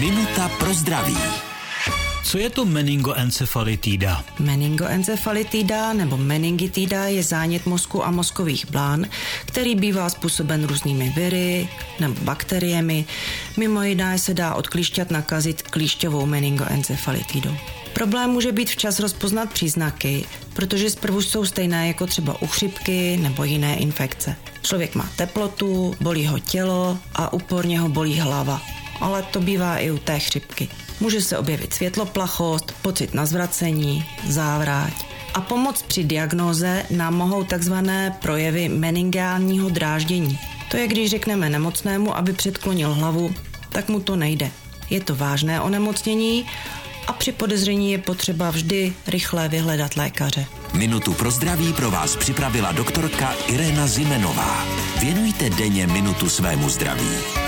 Minuta pro zdraví. Co je to meningoencefalitida? Meningoencefalitida nebo meningitida je zánět mozku a mozkových blán, který bývá způsoben různými viry nebo bakteriemi. Mimo jiné se dá od klíšťat nakazit klíšťovou meningoencefalitidou. Problém může být včas rozpoznat příznaky, protože zprvu jsou stejné jako třeba u chřipky nebo jiné infekce. Člověk má teplotu, bolí ho tělo a úporně ho bolí hlava. Ale to bývá i u té chřipky. Může se objevit světloplachost, pocit na zvracení, závráť. A pomoc při diagnóze nám mohou takzvané projevy meningiálního dráždění. To je, když řekneme nemocnému, aby předklonil hlavu, tak mu to nejde. Je to vážné onemocnění a při podezření je potřeba vždy rychle vyhledat lékaře. Minutu pro zdraví pro vás připravila doktorka Irena Zimenová. Věnujte denně minutu svému zdraví.